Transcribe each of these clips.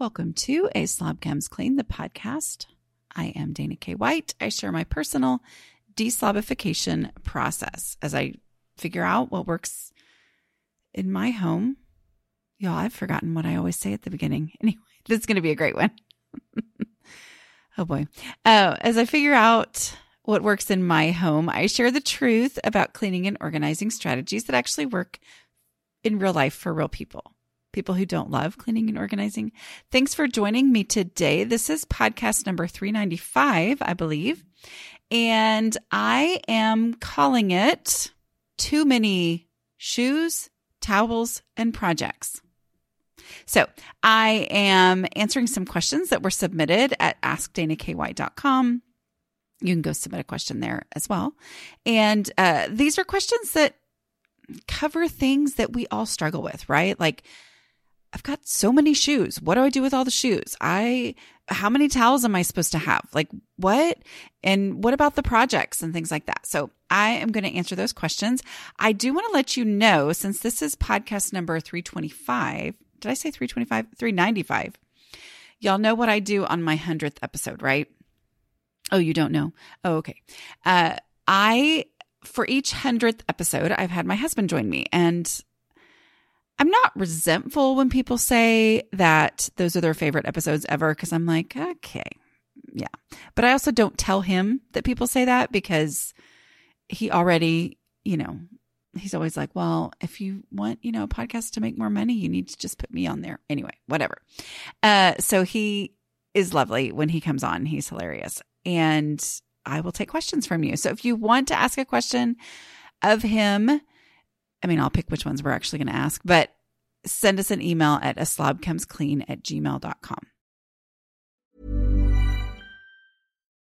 Welcome to A Slob Comes Clean, the podcast. I am Dana K. White. I share my personal deslobification process as I figure out what works in my home. Y'all, I've forgotten what I always say at the beginning. Anyway, this is going to be a great one. oh boy. Uh, as I figure out what works in my home, I share the truth about cleaning and organizing strategies that actually work in real life for real people people who don't love cleaning and organizing. Thanks for joining me today. This is podcast number 395, I believe. And I am calling it Too Many Shoes, Towels, and Projects. So I am answering some questions that were submitted at askdanak.com. You can go submit a question there as well. And uh, these are questions that cover things that we all struggle with, right? Like I've got so many shoes. What do I do with all the shoes? I, how many towels am I supposed to have? Like what? And what about the projects and things like that? So I am going to answer those questions. I do want to let you know since this is podcast number 325. Did I say 325? 395. Y'all know what I do on my 100th episode, right? Oh, you don't know? Oh, okay. Uh, I, for each 100th episode, I've had my husband join me and I'm not resentful when people say that those are their favorite episodes ever because I'm like, okay, yeah. But I also don't tell him that people say that because he already, you know, he's always like, well, if you want, you know, a podcast to make more money, you need to just put me on there. Anyway, whatever. Uh, so he is lovely when he comes on. He's hilarious. And I will take questions from you. So if you want to ask a question of him, I mean, I'll pick which ones we're actually going to ask, but send us an email at a slob comes clean at gmail.com.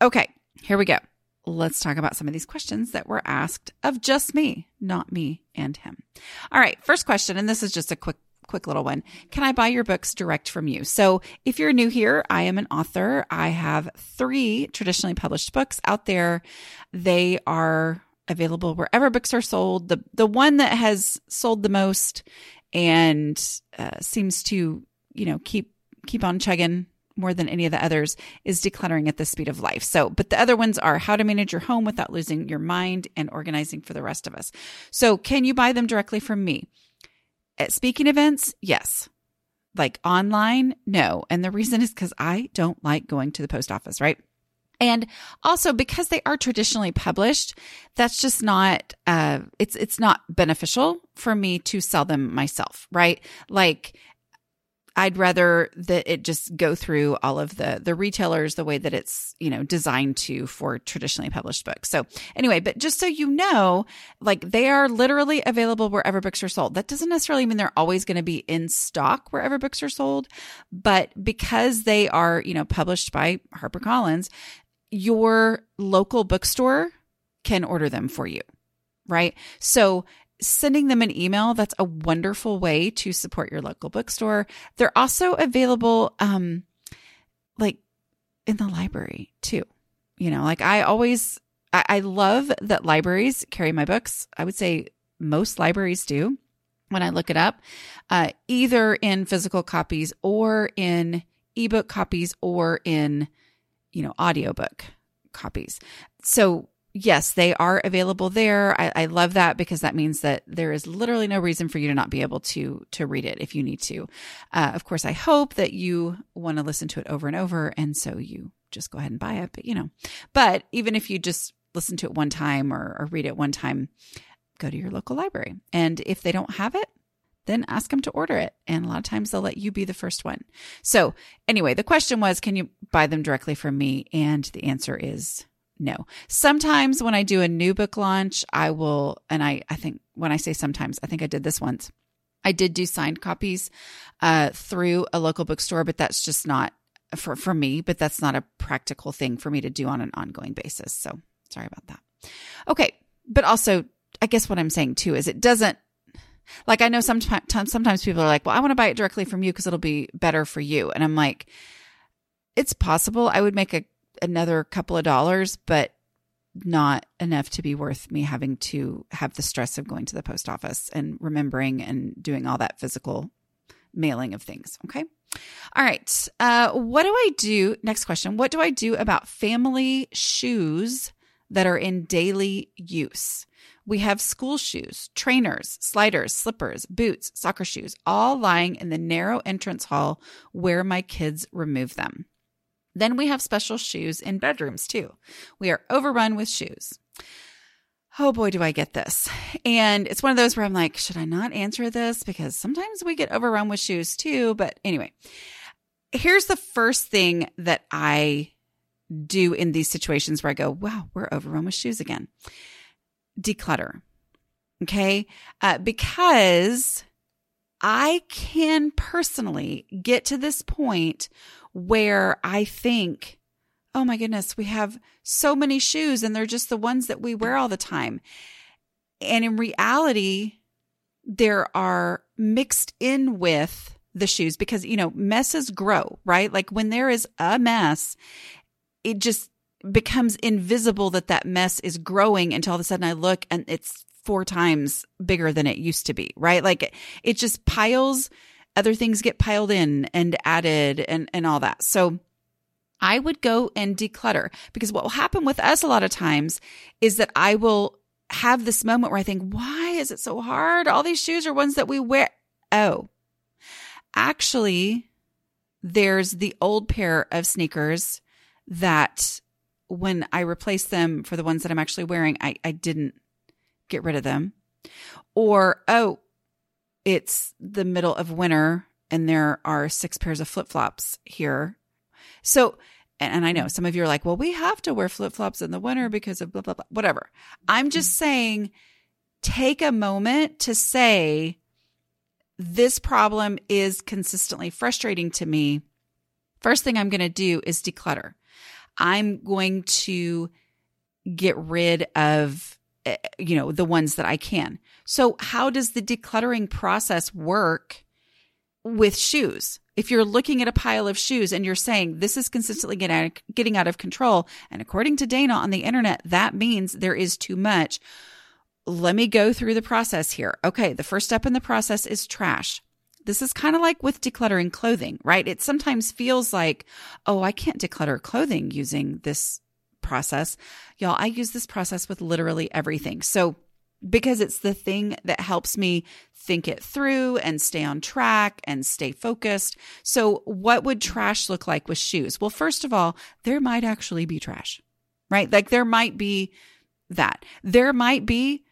Okay, here we go. Let's talk about some of these questions that were asked of just me, not me and him. All right, first question, and this is just a quick quick little one. Can I buy your books direct from you? So, if you're new here, I am an author. I have 3 traditionally published books out there. They are available wherever books are sold. The the one that has sold the most and uh, seems to, you know, keep keep on chugging more than any of the others is decluttering at the speed of life. So, but the other ones are how to manage your home without losing your mind and organizing for the rest of us. So, can you buy them directly from me? At speaking events, yes. Like online, no. And the reason is because I don't like going to the post office, right? And also because they are traditionally published, that's just not, uh, it's, it's not beneficial for me to sell them myself, right? Like I'd rather that it just go through all of the the retailers the way that it's, you know, designed to for traditionally published books. So anyway, but just so you know, like they are literally available wherever books are sold. That doesn't necessarily mean they're always going to be in stock wherever books are sold, but because they are, you know, published by HarperCollins, your local bookstore can order them for you. Right? So sending them an email, that's a wonderful way to support your local bookstore. They're also available, um, like in the library too. You know, like I always, I, I love that libraries carry my books. I would say most libraries do when I look it up, uh, either in physical copies or in ebook copies or in, you know, audiobook copies. So yes, they are available there. I, I, love that because that means that there is literally no reason for you to not be able to to read it if you need to. Uh, of course, I hope that you want to listen to it over and over, and so you just go ahead and buy it. But you know, but even if you just listen to it one time or, or read it one time, go to your local library, and if they don't have it. Then ask them to order it. And a lot of times they'll let you be the first one. So, anyway, the question was can you buy them directly from me? And the answer is no. Sometimes when I do a new book launch, I will, and I, I think when I say sometimes, I think I did this once. I did do signed copies uh, through a local bookstore, but that's just not for, for me, but that's not a practical thing for me to do on an ongoing basis. So sorry about that. Okay. But also, I guess what I'm saying too is it doesn't, like I know sometimes, sometimes people are like, well, I want to buy it directly from you because it'll be better for you. And I'm like, it's possible I would make a, another couple of dollars, but not enough to be worth me having to have the stress of going to the post office and remembering and doing all that physical mailing of things. Okay. All right. Uh, what do I do? Next question. What do I do about family shoes that are in daily use? We have school shoes, trainers, sliders, slippers, boots, soccer shoes, all lying in the narrow entrance hall where my kids remove them. Then we have special shoes in bedrooms too. We are overrun with shoes. Oh boy, do I get this. And it's one of those where I'm like, should I not answer this? Because sometimes we get overrun with shoes too. But anyway, here's the first thing that I do in these situations where I go, wow, we're overrun with shoes again. Declutter. Okay. Uh, because I can personally get to this point where I think, oh my goodness, we have so many shoes and they're just the ones that we wear all the time. And in reality, there are mixed in with the shoes because, you know, messes grow, right? Like when there is a mess, it just becomes invisible that that mess is growing until all of a sudden I look and it's four times bigger than it used to be, right? Like it just piles other things get piled in and added and, and all that. So I would go and declutter because what will happen with us a lot of times is that I will have this moment where I think, why is it so hard? All these shoes are ones that we wear. Oh, actually, there's the old pair of sneakers that when I replaced them for the ones that I'm actually wearing, I, I didn't get rid of them. Or, oh, it's the middle of winter and there are six pairs of flip flops here. So, and I know some of you are like, well, we have to wear flip flops in the winter because of blah, blah, blah, whatever. I'm just mm-hmm. saying, take a moment to say, this problem is consistently frustrating to me. First thing I'm going to do is declutter. I'm going to get rid of Eh, you know, the ones that I can. So, how does the decluttering process work with shoes? If you're looking at a pile of shoes and you're saying this is consistently getting out, getting out of control, and according to Dana on the internet, that means there is too much. Let me go through the process here. Okay, the first step in the process is trash. This is kind of like with decluttering clothing, right? It sometimes feels like, oh, I can't declutter clothing using this process. Y'all, I use this process with literally everything. So, because it's the thing that helps me think it through and stay on track and stay focused. So, what would trash look like with shoes? Well, first of all, there might actually be trash, right? Like there might be that. There might be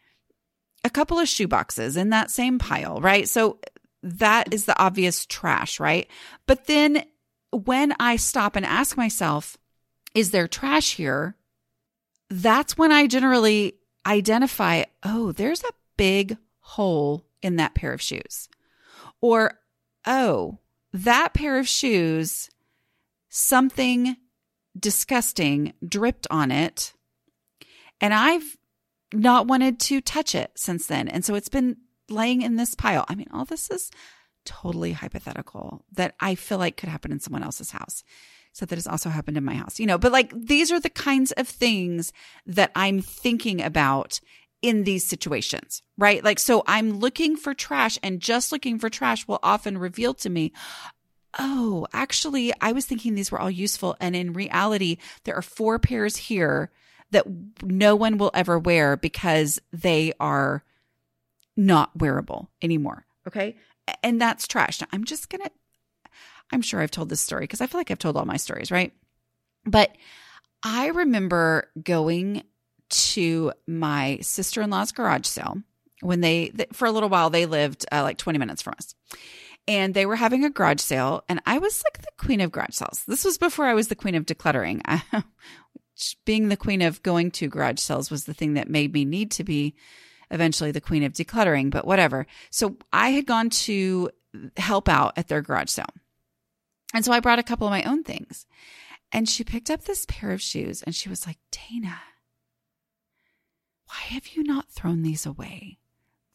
a couple of shoe boxes in that same pile, right? So, that is the obvious trash, right? But then when I stop and ask myself, is there trash here? That's when I generally identify, oh, there's a big hole in that pair of shoes. Or, oh, that pair of shoes, something disgusting dripped on it. And I've not wanted to touch it since then. And so it's been laying in this pile. I mean, all this is totally hypothetical that I feel like could happen in someone else's house said that has also happened in my house, you know, but like these are the kinds of things that I'm thinking about in these situations, right? Like, so I'm looking for trash and just looking for trash will often reveal to me, oh, actually, I was thinking these were all useful. And in reality, there are four pairs here that no one will ever wear because they are not wearable anymore. Okay. And that's trash. Now, I'm just going to I'm sure I've told this story because I feel like I've told all my stories, right? But I remember going to my sister in law's garage sale when they, for a little while, they lived uh, like 20 minutes from us. And they were having a garage sale, and I was like the queen of garage sales. This was before I was the queen of decluttering. being the queen of going to garage sales was the thing that made me need to be eventually the queen of decluttering, but whatever. So I had gone to help out at their garage sale. And so I brought a couple of my own things. And she picked up this pair of shoes and she was like, Dana, why have you not thrown these away?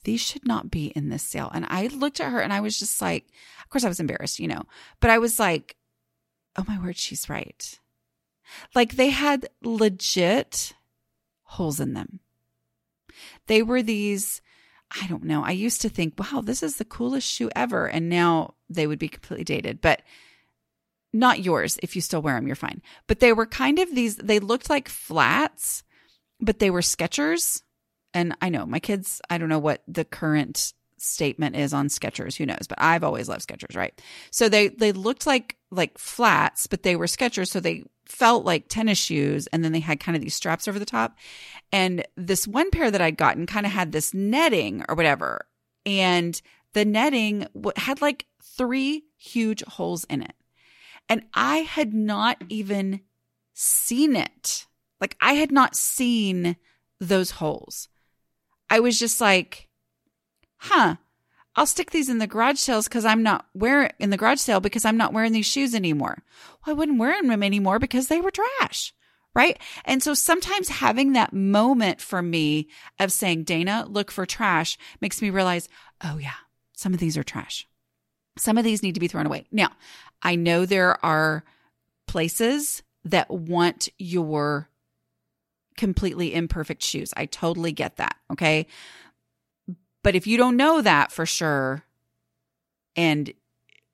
These should not be in this sale. And I looked at her and I was just like, of course I was embarrassed, you know, but I was like, oh my word, she's right. Like they had legit holes in them. They were these, I don't know. I used to think, wow, this is the coolest shoe ever. And now they would be completely dated, but not yours. If you still wear them, you're fine. But they were kind of these, they looked like flats, but they were Skechers. And I know my kids, I don't know what the current statement is on Skechers. Who knows? But I've always loved Skechers, right? So they they looked like like flats, but they were Skechers, so they felt like tennis shoes, and then they had kind of these straps over the top. And this one pair that I'd gotten kind of had this netting or whatever, and the netting had like three huge holes in it, and I had not even seen it. Like I had not seen those holes. I was just like, huh, I'll stick these in the garage sales because I'm not wearing in the garage sale because I'm not wearing these shoes anymore. Well, I wouldn't wear them anymore because they were trash. Right. And so sometimes having that moment for me of saying, Dana, look for trash makes me realize, oh, yeah, some of these are trash. Some of these need to be thrown away. Now, I know there are places that want your completely imperfect shoes. I totally get that. Okay. But if you don't know that for sure, and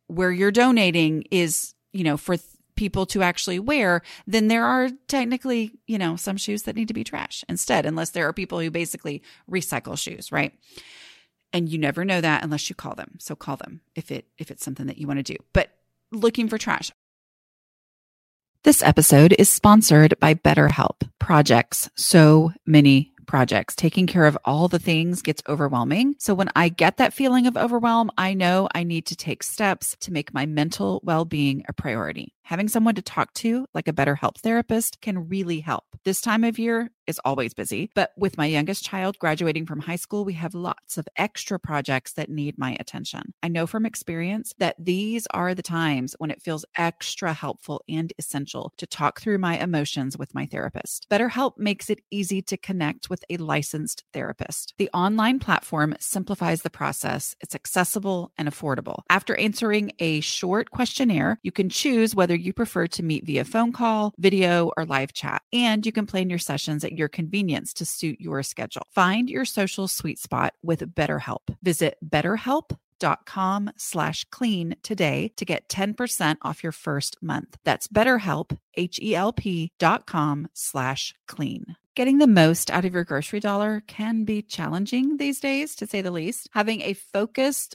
where you're donating is, you know, for th- people to actually wear, then there are technically, you know, some shoes that need to be trash instead, unless there are people who basically recycle shoes, right? And you never know that unless you call them. So call them if it if it's something that you want to do. But looking for trash. This episode is sponsored by BetterHelp Projects. So many projects. Taking care of all the things gets overwhelming. So when I get that feeling of overwhelm, I know I need to take steps to make my mental well being a priority. Having someone to talk to, like a BetterHelp therapist, can really help. This time of year is always busy, but with my youngest child graduating from high school, we have lots of extra projects that need my attention. I know from experience that these are the times when it feels extra helpful and essential to talk through my emotions with my therapist. BetterHelp makes it easy to connect with a licensed therapist. The online platform simplifies the process, it's accessible and affordable. After answering a short questionnaire, you can choose whether you prefer to meet via phone call, video, or live chat. And you can plan your sessions at your convenience to suit your schedule. Find your social sweet spot with BetterHelp. Visit betterhelp.com slash clean today to get 10% off your first month. That's betterhelp, H-E-L-P dot com slash clean. Getting the most out of your grocery dollar can be challenging these days, to say the least. Having a focused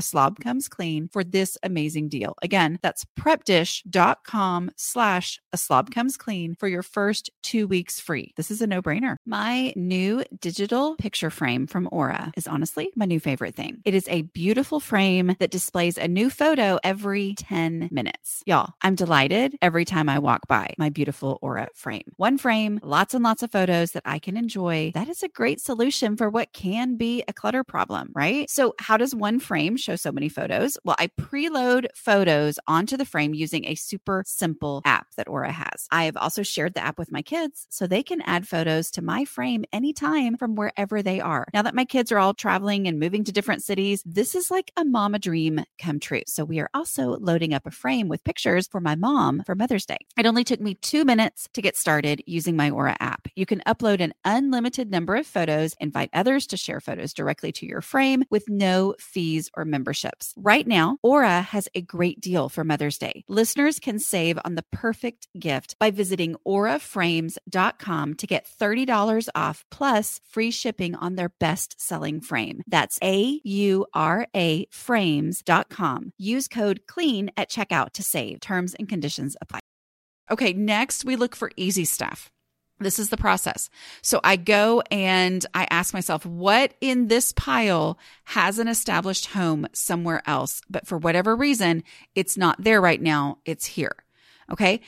a slob comes clean for this amazing deal. Again, that's prepdish.com slash a slob comes clean for your first two weeks free. This is a no brainer. My new digital picture frame from Aura is honestly my new favorite thing. It is a beautiful frame that displays a new photo every 10 minutes. Y'all, I'm delighted every time I walk by my beautiful Aura frame. One frame, lots and lots of photos that I can enjoy. That is a great solution for what can be a clutter problem, right? So, how does one frame show show so many photos. Well, I preload photos onto the frame using a super simple app that Aura has. I have also shared the app with my kids so they can add photos to my frame anytime from wherever they are. Now that my kids are all traveling and moving to different cities, this is like a mama dream come true. So we are also loading up a frame with pictures for my mom for Mother's Day. It only took me two minutes to get started using my Aura app. You can upload an unlimited number of photos, invite others to share photos directly to your frame with no fees or memberships. Right now, Aura has a great deal for Mother's Day. Listeners can save on the perfect gift by visiting auraframes.com to get $30 off plus free shipping on their best selling frame. That's A U R A frames.com. Use code CLEAN at checkout to save. Terms and conditions apply. Okay, next we look for easy stuff. This is the process. So I go and I ask myself, what in this pile has an established home somewhere else? But for whatever reason, it's not there right now. It's here. Okay.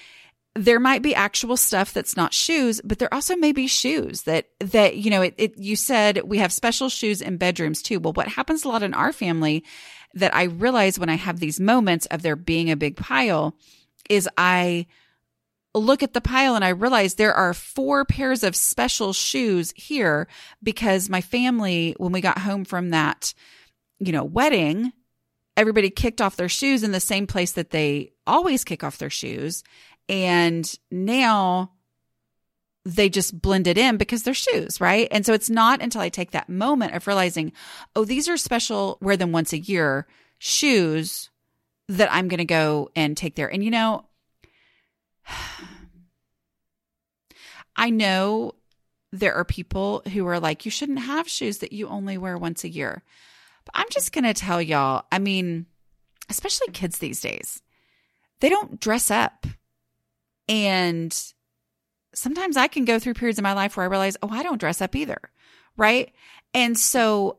There might be actual stuff that's not shoes, but there also may be shoes that, that, you know, it, it, you said we have special shoes in bedrooms too. Well, what happens a lot in our family that I realize when I have these moments of there being a big pile is I, look at the pile and I realize there are four pairs of special shoes here because my family, when we got home from that, you know, wedding, everybody kicked off their shoes in the same place that they always kick off their shoes. And now they just blended in because they're shoes, right? And so it's not until I take that moment of realizing, oh, these are special, wear them once a year shoes that I'm going to go and take there. And you know, I know there are people who are like, you shouldn't have shoes that you only wear once a year. But I'm just going to tell y'all, I mean, especially kids these days, they don't dress up. And sometimes I can go through periods of my life where I realize, oh, I don't dress up either. Right. And so,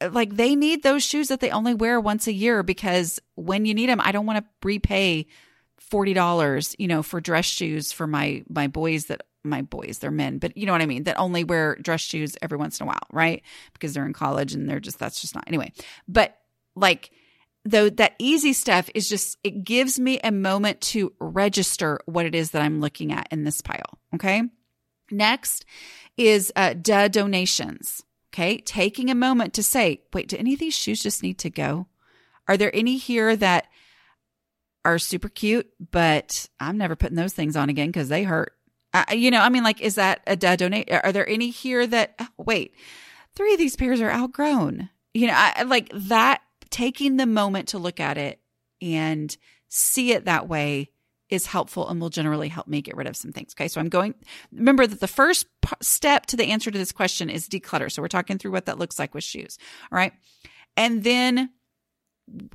like, they need those shoes that they only wear once a year because when you need them, I don't want to repay $40, you know, for dress shoes for my my boys that my boys, they're men, but you know what I mean, that only wear dress shoes every once in a while, right? Because they're in college and they're just that's just not anyway. But like though that easy stuff is just it gives me a moment to register what it is that I'm looking at in this pile, okay? Next is uh duh donations. Okay, taking a moment to say, wait, do any of these shoes just need to go? Are there any here that are super cute, but I'm never putting those things on again because they hurt. You know, I mean, like, is that a, a donate? Are there any here that, oh, wait, three of these pairs are outgrown? You know, I, like that, taking the moment to look at it and see it that way is helpful and will generally help me get rid of some things. Okay. So I'm going, remember that the first p- step to the answer to this question is declutter. So we're talking through what that looks like with shoes. All right. And then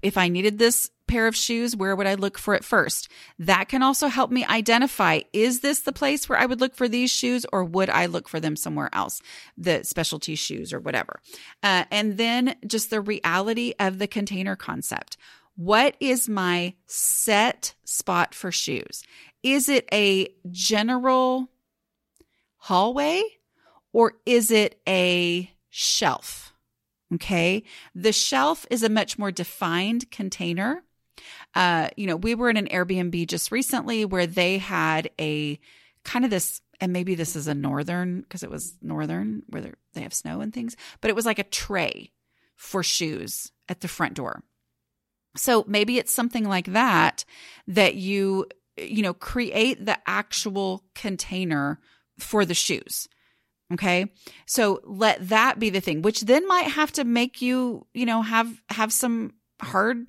if I needed this pair of shoes, where would I look for it first? That can also help me identify is this the place where I would look for these shoes or would I look for them somewhere else? The specialty shoes or whatever. Uh, and then just the reality of the container concept. What is my set spot for shoes? Is it a general hallway or is it a shelf? Okay. The shelf is a much more defined container. Uh, you know, we were in an Airbnb just recently where they had a kind of this, and maybe this is a northern because it was northern where they have snow and things, but it was like a tray for shoes at the front door. So maybe it's something like that that you, you know, create the actual container for the shoes. Okay. So let that be the thing, which then might have to make you, you know, have, have some hard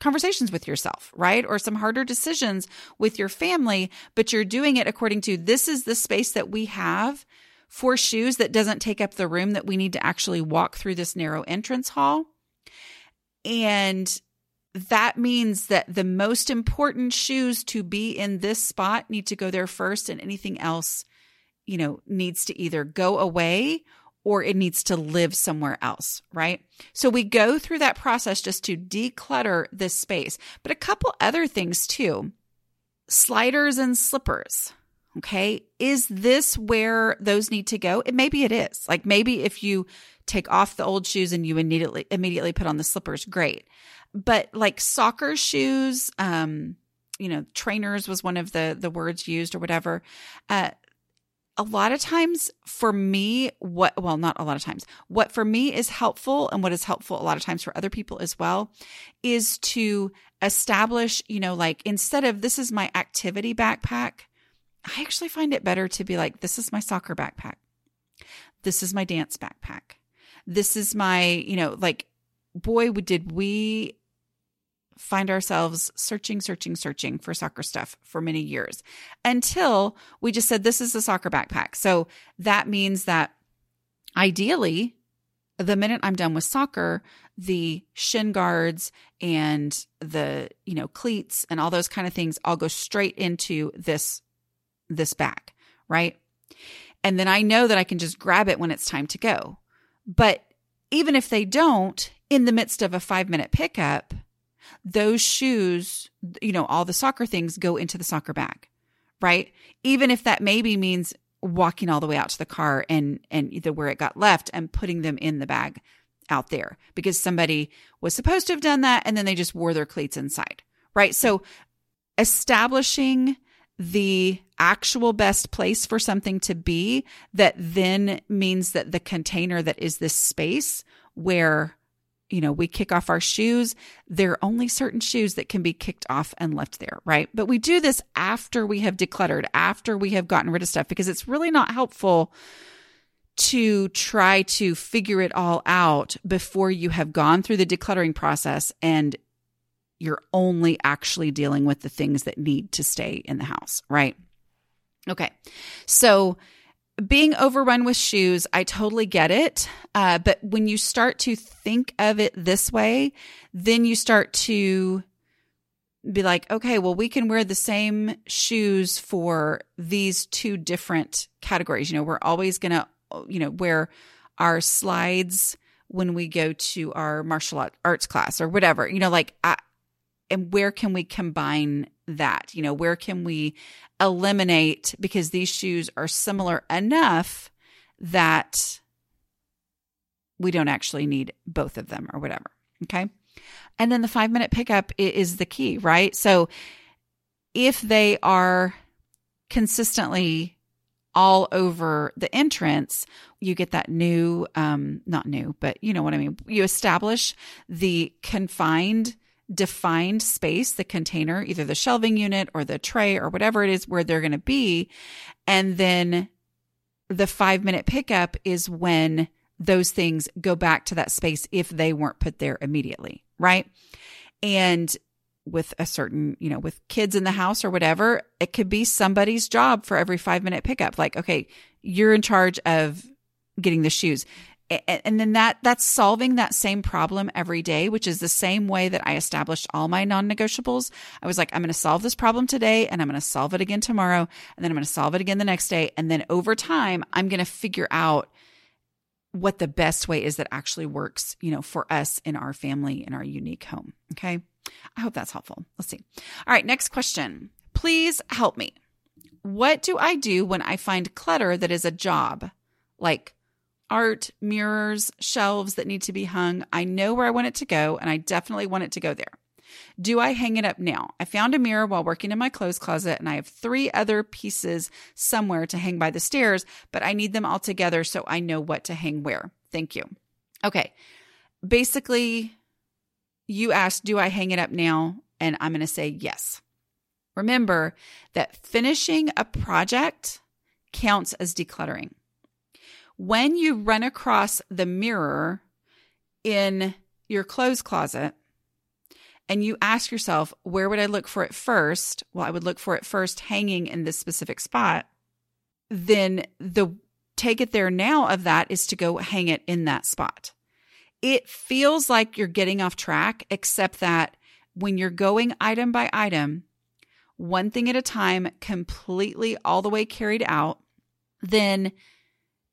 conversations with yourself, right? Or some harder decisions with your family, but you're doing it according to this is the space that we have for shoes that doesn't take up the room that we need to actually walk through this narrow entrance hall. And that means that the most important shoes to be in this spot need to go there first and anything else you know, needs to either go away or it needs to live somewhere else, right? So we go through that process just to declutter this space. But a couple other things too sliders and slippers. Okay. Is this where those need to go? It maybe it is. Like maybe if you take off the old shoes and you immediately immediately put on the slippers, great. But like soccer shoes, um, you know, trainers was one of the the words used or whatever. Uh, a lot of times for me, what, well, not a lot of times, what for me is helpful and what is helpful a lot of times for other people as well is to establish, you know, like instead of this is my activity backpack, I actually find it better to be like, this is my soccer backpack. This is my dance backpack. This is my, you know, like, boy, did we find ourselves searching, searching, searching for soccer stuff for many years until we just said, this is a soccer backpack. So that means that ideally, the minute I'm done with soccer, the shin guards and the, you know, cleats and all those kind of things all go straight into this, this bag, right? And then I know that I can just grab it when it's time to go. But even if they don't, in the midst of a five minute pickup, those shoes, you know, all the soccer things go into the soccer bag, right? Even if that maybe means walking all the way out to the car and and either where it got left and putting them in the bag out there because somebody was supposed to have done that and then they just wore their cleats inside, right? So establishing the actual best place for something to be that then means that the container that is this space where you know, we kick off our shoes. There are only certain shoes that can be kicked off and left there, right? But we do this after we have decluttered, after we have gotten rid of stuff, because it's really not helpful to try to figure it all out before you have gone through the decluttering process and you're only actually dealing with the things that need to stay in the house, right? Okay. So, being overrun with shoes, I totally get it. Uh, but when you start to think of it this way, then you start to be like, okay, well, we can wear the same shoes for these two different categories. You know, we're always going to, you know, wear our slides when we go to our martial arts class or whatever, you know, like, I, and where can we combine that? You know, where can we eliminate because these shoes are similar enough that we don't actually need both of them or whatever. Okay. And then the five minute pickup is the key, right? So if they are consistently all over the entrance, you get that new, um, not new, but you know what I mean. You establish the confined defined space, the container, either the shelving unit or the tray or whatever it is where they're going to be. And then the five minute pickup is when those things go back to that space if they weren't put there immediately. Right. And with a certain, you know, with kids in the house or whatever, it could be somebody's job for every five minute pickup. Like, okay, you're in charge of getting the shoes and then that that's solving that same problem every day which is the same way that i established all my non-negotiables. I was like i'm going to solve this problem today and i'm going to solve it again tomorrow and then i'm going to solve it again the next day and then over time i'm going to figure out what the best way is that actually works you know for us in our family in our unique home okay? I hope that's helpful. Let's see. All right next question. Please help me. What do i do when i find clutter that is a job? Like art, mirrors, shelves that need to be hung. I know where I want it to go, and I definitely want it to go there. Do I hang it up now? I found a mirror while working in my clothes closet, and I have three other pieces somewhere to hang by the stairs, but I need them all together so I know what to hang where. Thank you. Okay. Basically, you asked, Do I hang it up now? And I'm going to say yes. Remember that finishing a project counts as decluttering when you run across the mirror in your clothes closet and you ask yourself, where would I look for it first? Well, I would look for it first hanging in this specific spot. Then the take it there now of that is to go hang it in that spot. It feels like you're getting off track, except that when you're going item by item, one thing at a time, completely all the way carried out, then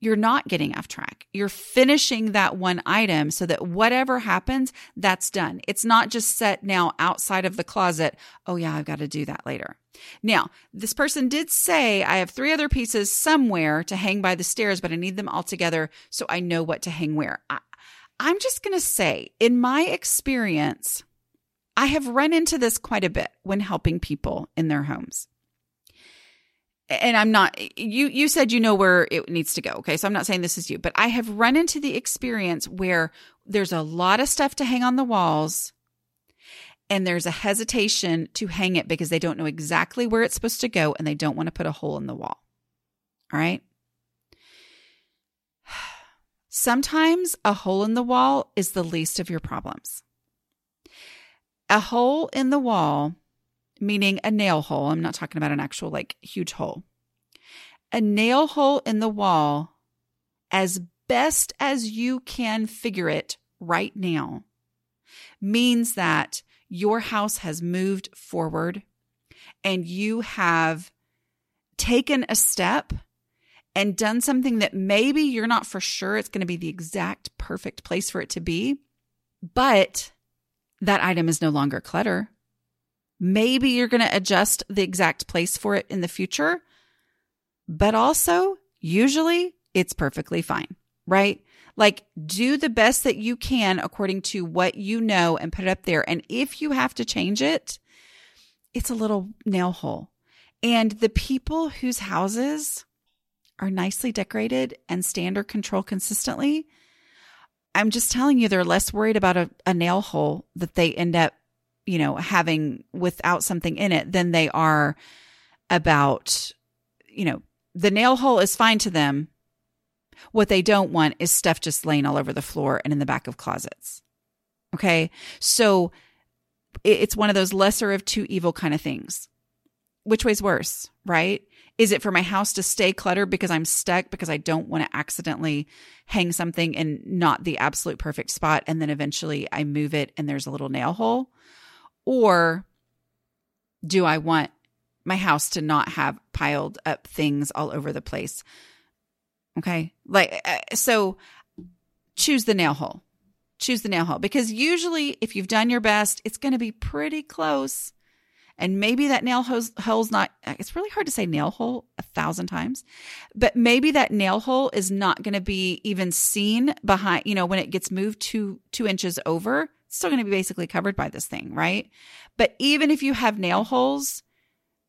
you're not getting off track. You're finishing that one item so that whatever happens, that's done. It's not just set now outside of the closet. Oh, yeah, I've got to do that later. Now, this person did say, I have three other pieces somewhere to hang by the stairs, but I need them all together so I know what to hang where. I, I'm just going to say, in my experience, I have run into this quite a bit when helping people in their homes. And I'm not you you said you know where it needs to go. Okay? So I'm not saying this is you, but I have run into the experience where there's a lot of stuff to hang on the walls and there's a hesitation to hang it because they don't know exactly where it's supposed to go and they don't want to put a hole in the wall. All right? Sometimes a hole in the wall is the least of your problems. A hole in the wall, meaning a nail hole, I'm not talking about an actual like huge hole. A nail hole in the wall, as best as you can figure it right now, means that your house has moved forward and you have taken a step and done something that maybe you're not for sure it's going to be the exact perfect place for it to be, but that item is no longer clutter. Maybe you're going to adjust the exact place for it in the future, but also usually it's perfectly fine, right? Like do the best that you can according to what you know and put it up there. And if you have to change it, it's a little nail hole. And the people whose houses are nicely decorated and standard control consistently, I'm just telling you, they're less worried about a, a nail hole that they end up, you know, having without something in it than they are about, you know, the nail hole is fine to them. What they don't want is stuff just laying all over the floor and in the back of closets. Okay. So it's one of those lesser of two evil kind of things. Which way's worse, right? Is it for my house to stay cluttered because I'm stuck because I don't want to accidentally hang something in not the absolute perfect spot and then eventually I move it and there's a little nail hole? Or do I want my house to not have piled up things all over the place? Okay. Like, uh, so choose the nail hole. Choose the nail hole because usually if you've done your best, it's going to be pretty close and maybe that nail hole's, not, it's really hard to say nail hole a thousand times, but maybe that nail hole is not going to be even seen behind, you know, when it gets moved two, two inches over, still going to be basically covered by this thing, right? But even if you have nail holes,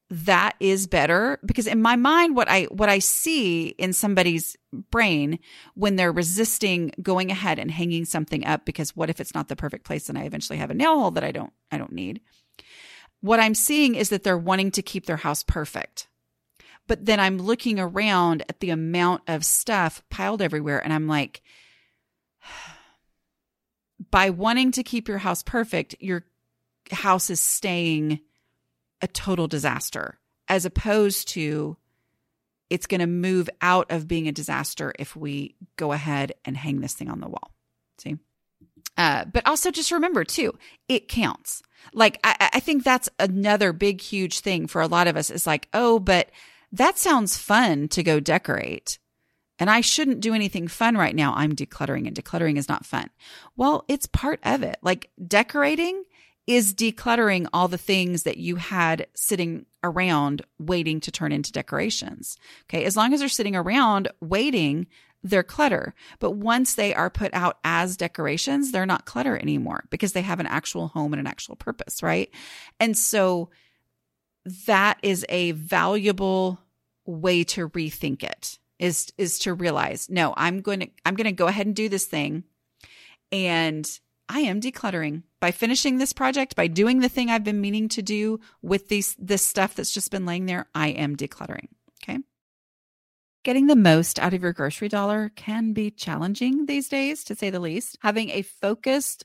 that is better because in my mind what i what i see in somebody's brain when they're resisting going ahead and hanging something up because what if it's not the perfect place and i eventually have a nail hole that i don't i don't need what I'm seeing is that they're wanting to keep their house perfect. But then I'm looking around at the amount of stuff piled everywhere and I'm like, by wanting to keep your house perfect, your house is staying a total disaster as opposed to it's going to move out of being a disaster if we go ahead and hang this thing on the wall. See? Uh, but also just remember too, it counts. Like, I, I think that's another big, huge thing for a lot of us is like, oh, but that sounds fun to go decorate. And I shouldn't do anything fun right now. I'm decluttering and decluttering is not fun. Well, it's part of it. Like decorating is decluttering all the things that you had sitting around waiting to turn into decorations. Okay. As long as they're sitting around waiting, they're clutter. But once they are put out as decorations, they're not clutter anymore because they have an actual home and an actual purpose, right? And so that is a valuable way to rethink it is is to realize no i'm going to i'm going to go ahead and do this thing. And i am decluttering. By finishing this project by doing the thing i've been meaning to do with these this stuff that's just been laying there i am decluttering okay? Getting the most out of your grocery dollar can be challenging these days, to say the least. Having a focused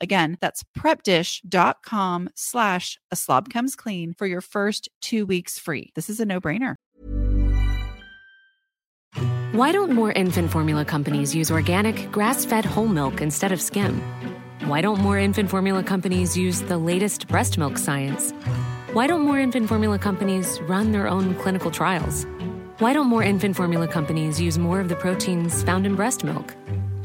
Again, that's prepdish.com slash a slob comes clean for your first two weeks free. This is a no brainer. Why don't more infant formula companies use organic, grass fed whole milk instead of skim? Why don't more infant formula companies use the latest breast milk science? Why don't more infant formula companies run their own clinical trials? Why don't more infant formula companies use more of the proteins found in breast milk?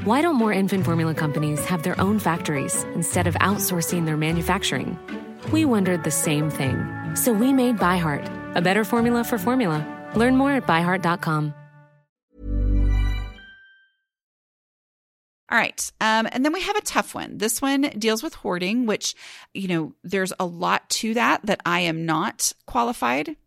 Why don't more infant formula companies have their own factories instead of outsourcing their manufacturing? We wondered the same thing. So we made ByHeart, a better formula for formula. Learn more at byheart.com. All right. Um, and then we have a tough one. This one deals with hoarding, which, you know, there's a lot to that that I am not qualified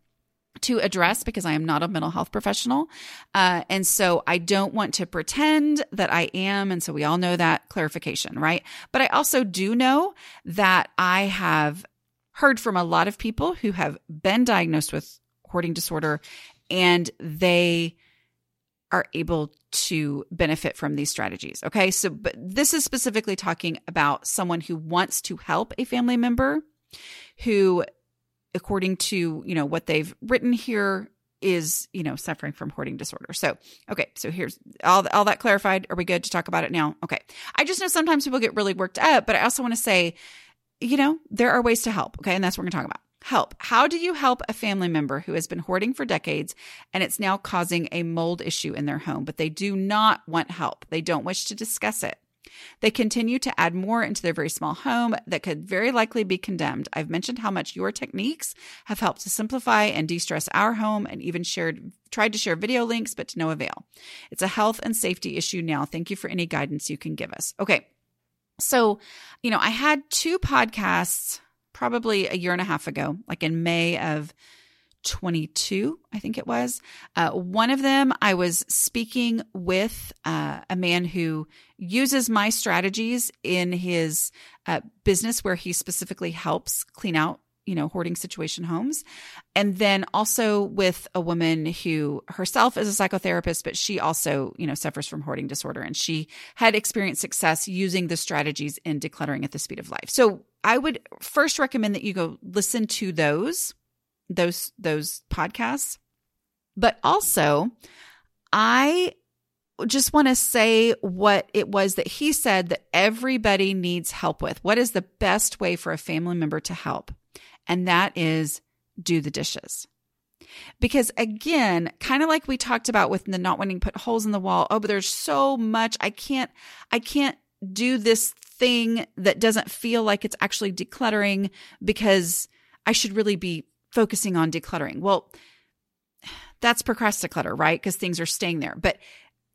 to address because I am not a mental health professional. Uh, and so I don't want to pretend that I am. And so we all know that clarification, right? But I also do know that I have heard from a lot of people who have been diagnosed with hoarding disorder and they are able to benefit from these strategies. Okay. So, but this is specifically talking about someone who wants to help a family member who according to, you know, what they've written here is, you know, suffering from hoarding disorder. So, okay, so here's all all that clarified. Are we good to talk about it now? Okay. I just know sometimes people get really worked up, but I also want to say, you know, there are ways to help, okay? And that's what we're going to talk about. Help. How do you help a family member who has been hoarding for decades and it's now causing a mold issue in their home, but they do not want help? They don't wish to discuss it. They continue to add more into their very small home that could very likely be condemned. I've mentioned how much your techniques have helped to simplify and de stress our home and even shared tried to share video links, but to no avail. It's a health and safety issue now. Thank you for any guidance you can give us. Okay. So, you know, I had two podcasts probably a year and a half ago, like in May of 22, I think it was. Uh, one of them, I was speaking with uh, a man who uses my strategies in his uh, business where he specifically helps clean out you know hoarding situation homes. And then also with a woman who herself is a psychotherapist but she also you know suffers from hoarding disorder. And she had experienced success using the strategies in decluttering at the speed of life. So i would first recommend that you go listen to those those those podcasts. But also, I just want to say what it was that he said that everybody needs help with. What is the best way for a family member to help? And that is do the dishes. Because again, kind of like we talked about with the not wanting to put holes in the wall. Oh, but there's so much I can't I can't do this thing that doesn't feel like it's actually decluttering because I should really be focusing on decluttering. Well, that's procrastinator, clutter, right? Because things are staying there. But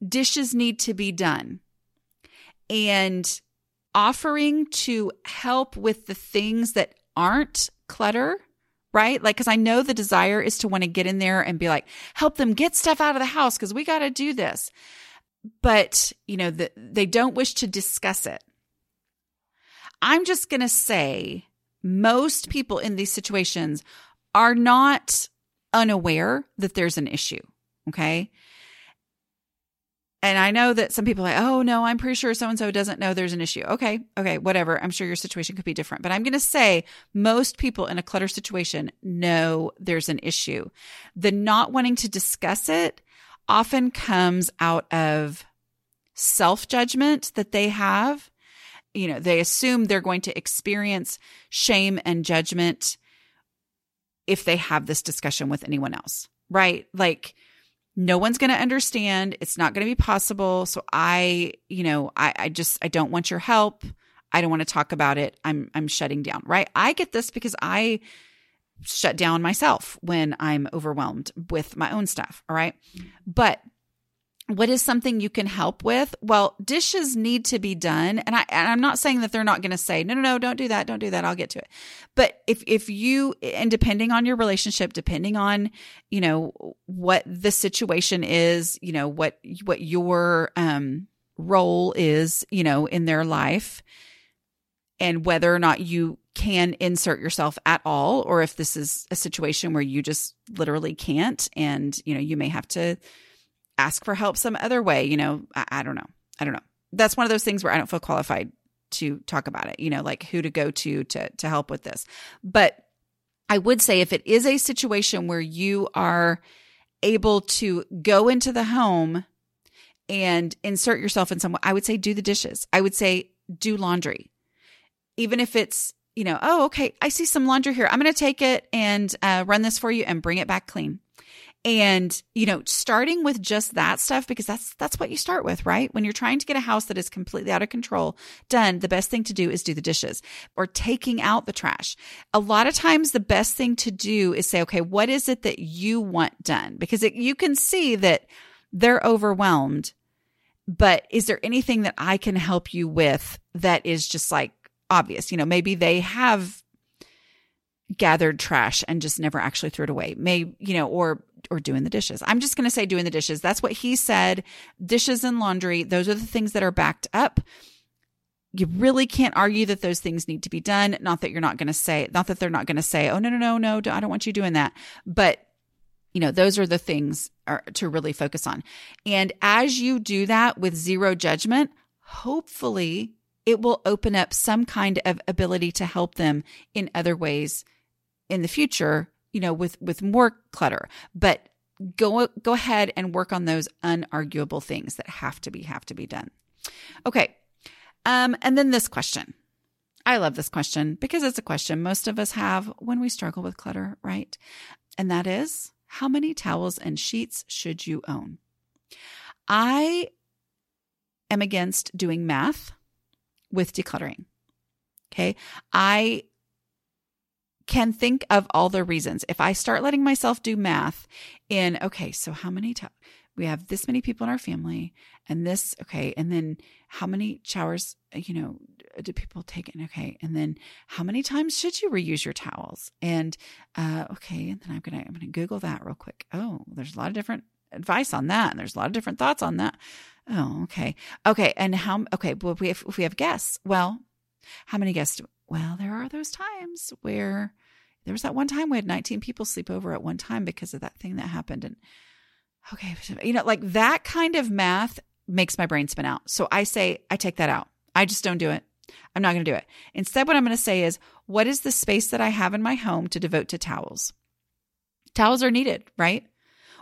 dishes need to be done. And offering to help with the things that aren't clutter, right? Like, because I know the desire is to want to get in there and be like, help them get stuff out of the house because we got to do this. But, you know, the, they don't wish to discuss it. I'm just going to say most people in these situations are not unaware that there's an issue. Okay. And I know that some people are like, oh no, I'm pretty sure so and so doesn't know there's an issue. Okay, okay, whatever. I'm sure your situation could be different. But I'm going to say most people in a clutter situation know there's an issue. The not wanting to discuss it often comes out of self judgment that they have. You know, they assume they're going to experience shame and judgment if they have this discussion with anyone else, right? Like, no one's going to understand. It's not going to be possible. So I, you know, I, I just, I don't want your help. I don't want to talk about it. I'm, I'm shutting down, right? I get this because I shut down myself when I'm overwhelmed with my own stuff. All right. Mm-hmm. But what is something you can help with? Well, dishes need to be done. And I and I'm not saying that they're not going to say, no, no, no, don't do that. Don't do that. I'll get to it. But if if you and depending on your relationship, depending on, you know, what the situation is, you know, what what your um role is, you know, in their life and whether or not you can insert yourself at all or if this is a situation where you just literally can't and, you know, you may have to ask for help some other way. You know, I, I don't know. I don't know. That's one of those things where I don't feel qualified to talk about it, you know, like who to go to to to help with this. But I would say if it is a situation where you are able to go into the home and insert yourself in some way, I would say do the dishes. I would say do laundry. Even if it's, you know, oh, okay, I see some laundry here. I'm going to take it and uh, run this for you and bring it back clean and you know starting with just that stuff because that's that's what you start with right? When you're trying to get a house that is completely out of control done the best thing to do is do the dishes or taking out the trash. A lot of times the best thing to do is say okay what is it that you want done? Because it, you can see that they're overwhelmed but is there anything that i can help you with that is just like obvious? You know maybe they have gathered trash and just never actually threw it away may you know or or doing the dishes. I'm just going to say doing the dishes. That's what he said. Dishes and laundry, those are the things that are backed up. You really can't argue that those things need to be done. Not that you're not going to say, not that they're not going to say, oh, no, no, no, no, I don't want you doing that. But, you know, those are the things are, to really focus on. And as you do that with zero judgment, hopefully it will open up some kind of ability to help them in other ways in the future you know, with, with more clutter, but go, go ahead and work on those unarguable things that have to be, have to be done. Okay. Um, and then this question. I love this question because it's a question most of us have when we struggle with clutter, right? And that is how many towels and sheets should you own? I am against doing math with decluttering. Okay. I can think of all the reasons. If I start letting myself do math in, okay, so how many times we have this many people in our family and this, okay, and then how many showers, you know, do people take in? Okay. And then how many times should you reuse your towels? And, uh, okay. And then I'm to, I'm to Google that real quick. Oh, there's a lot of different advice on that. And there's a lot of different thoughts on that. Oh, okay. Okay. And how, okay. Well, if we have, if we have guests, well, how many guests do, well, there are those times where there was that one time we had 19 people sleep over at one time because of that thing that happened. And okay, you know, like that kind of math makes my brain spin out. So I say, I take that out. I just don't do it. I'm not going to do it. Instead, what I'm going to say is, what is the space that I have in my home to devote to towels? Towels are needed, right?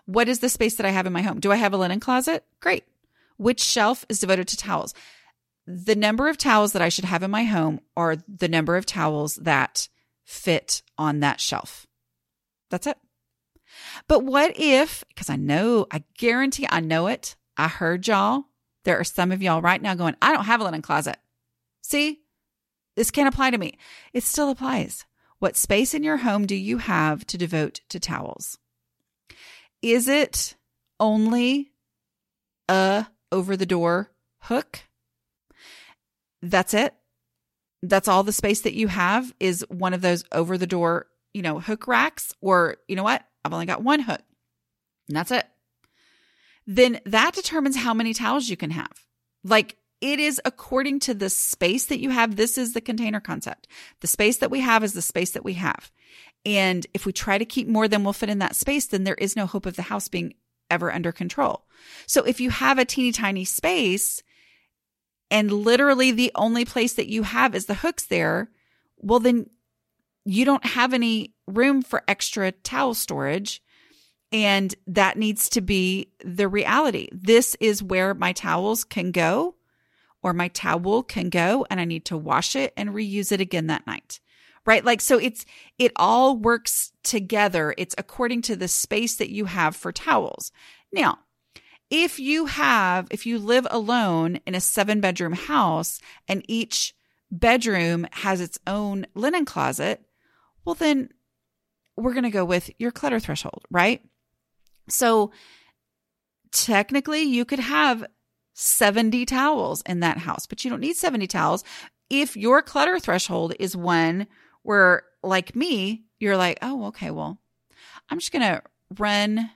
What is the space that I have in my home? Do I have a linen closet? Great. Which shelf is devoted to towels? the number of towels that I should have in my home are the number of towels that fit on that shelf. That's it. But what if, because I know, I guarantee I know it. I heard y'all. There are some of y'all right now going, I don't have a linen closet. See, this can't apply to me. It still applies. What space in your home do you have to devote to towels? Is it only a over the door hook? that's it. That's all the space that you have is one of those over the door, you know, hook racks, or you know what? I've only got one hook and that's it. Then that determines how many towels you can have. Like it is according to the space that you have. This is the container concept. The space that we have is the space that we have. And if we try to keep more than will fit in that space, then there is no hope of the house being ever under control. So if you have a teeny tiny space, and literally the only place that you have is the hooks there, well, then you don't have any room for extra towel storage. And that needs to be the reality. This is where my towels can go or my towel can go and I need to wash it and reuse it again that night. Right? Like, so it's, it all works together. It's according to the space that you have for towels. Now, if you have, if you live alone in a seven bedroom house and each bedroom has its own linen closet, well, then we're going to go with your clutter threshold, right? So technically you could have 70 towels in that house, but you don't need 70 towels. If your clutter threshold is one where, like me, you're like, oh, okay, well, I'm just going to run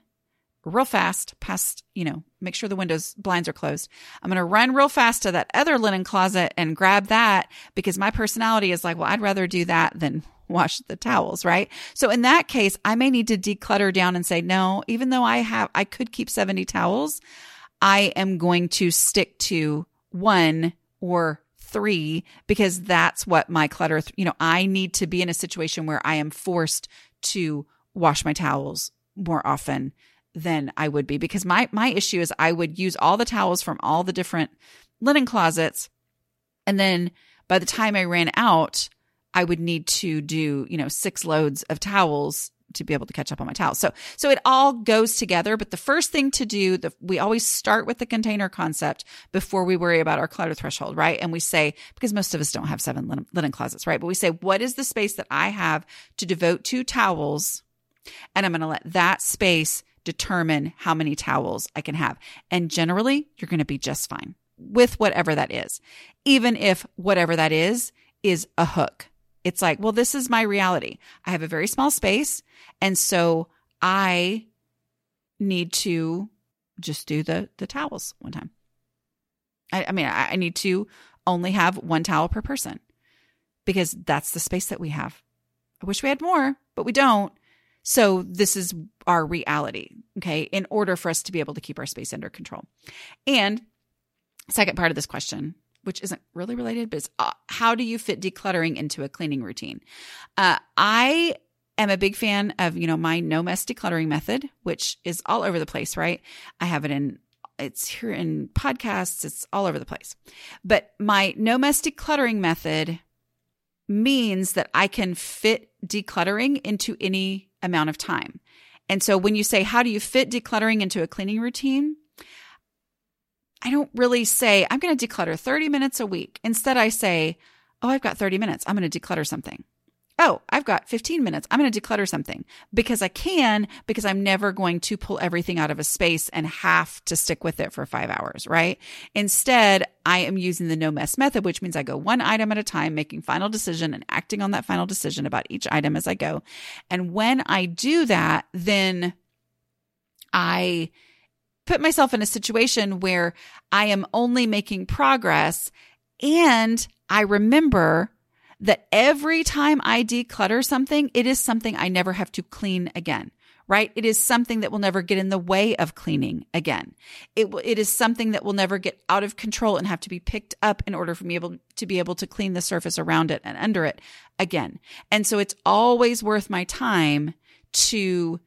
real fast past, you know, make sure the windows blinds are closed. I'm going to run real fast to that other linen closet and grab that because my personality is like, well, I'd rather do that than wash the towels, right? So in that case, I may need to declutter down and say, no, even though I have, I could keep 70 towels, I am going to stick to one or three because that's what my clutter, th- you know, I need to be in a situation where I am forced to wash my towels more often than I would be because my my issue is I would use all the towels from all the different linen closets and then by the time I ran out I would need to do, you know, six loads of towels to be able to catch up on my towels. So, so it all goes together. But the first thing to do, the, we always start with the container concept before we worry about our clutter threshold, right? And we say, because most of us don't have seven linen, linen closets, right? But we say, what is the space that I have to devote to towels? And I'm going to let that space determine how many towels I can have. And generally, you're going to be just fine with whatever that is, even if whatever that is, is a hook it's like, well, this is my reality. I have a very small space. And so I need to just do the, the towels one time. I, I mean, I, I need to only have one towel per person because that's the space that we have. I wish we had more, but we don't. So this is our reality. Okay. In order for us to be able to keep our space under control. And second part of this question which isn't really related, but it's uh, how do you fit decluttering into a cleaning routine? Uh, I am a big fan of, you know, my no mess decluttering method, which is all over the place, right? I have it in it's here in podcasts, it's all over the place. But my no mess decluttering method means that I can fit decluttering into any amount of time. And so when you say, how do you fit decluttering into a cleaning routine? I don't really say, I'm going to declutter 30 minutes a week. Instead, I say, Oh, I've got 30 minutes. I'm going to declutter something. Oh, I've got 15 minutes. I'm going to declutter something because I can, because I'm never going to pull everything out of a space and have to stick with it for five hours, right? Instead, I am using the no mess method, which means I go one item at a time, making final decision and acting on that final decision about each item as I go. And when I do that, then I put myself in a situation where I am only making progress and I remember that every time I declutter something, it is something I never have to clean again, right? It is something that will never get in the way of cleaning again. It, it is something that will never get out of control and have to be picked up in order for me able to be able to clean the surface around it and under it again. And so it's always worth my time to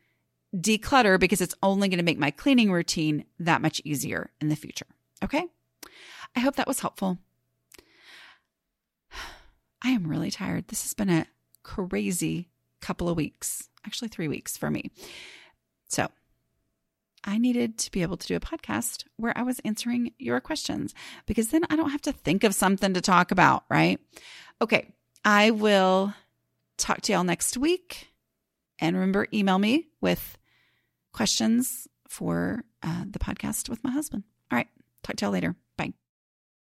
declutter because it's only going to make my cleaning routine that much easier in the future. Okay. I hope that was helpful. I am really tired. This has been a crazy couple of weeks, actually, three weeks for me. So I needed to be able to do a podcast where I was answering your questions because then I don't have to think of something to talk about, right? Okay. I will talk to y'all next week. And remember, email me with questions for uh, the podcast with my husband. All right. Talk to y'all later.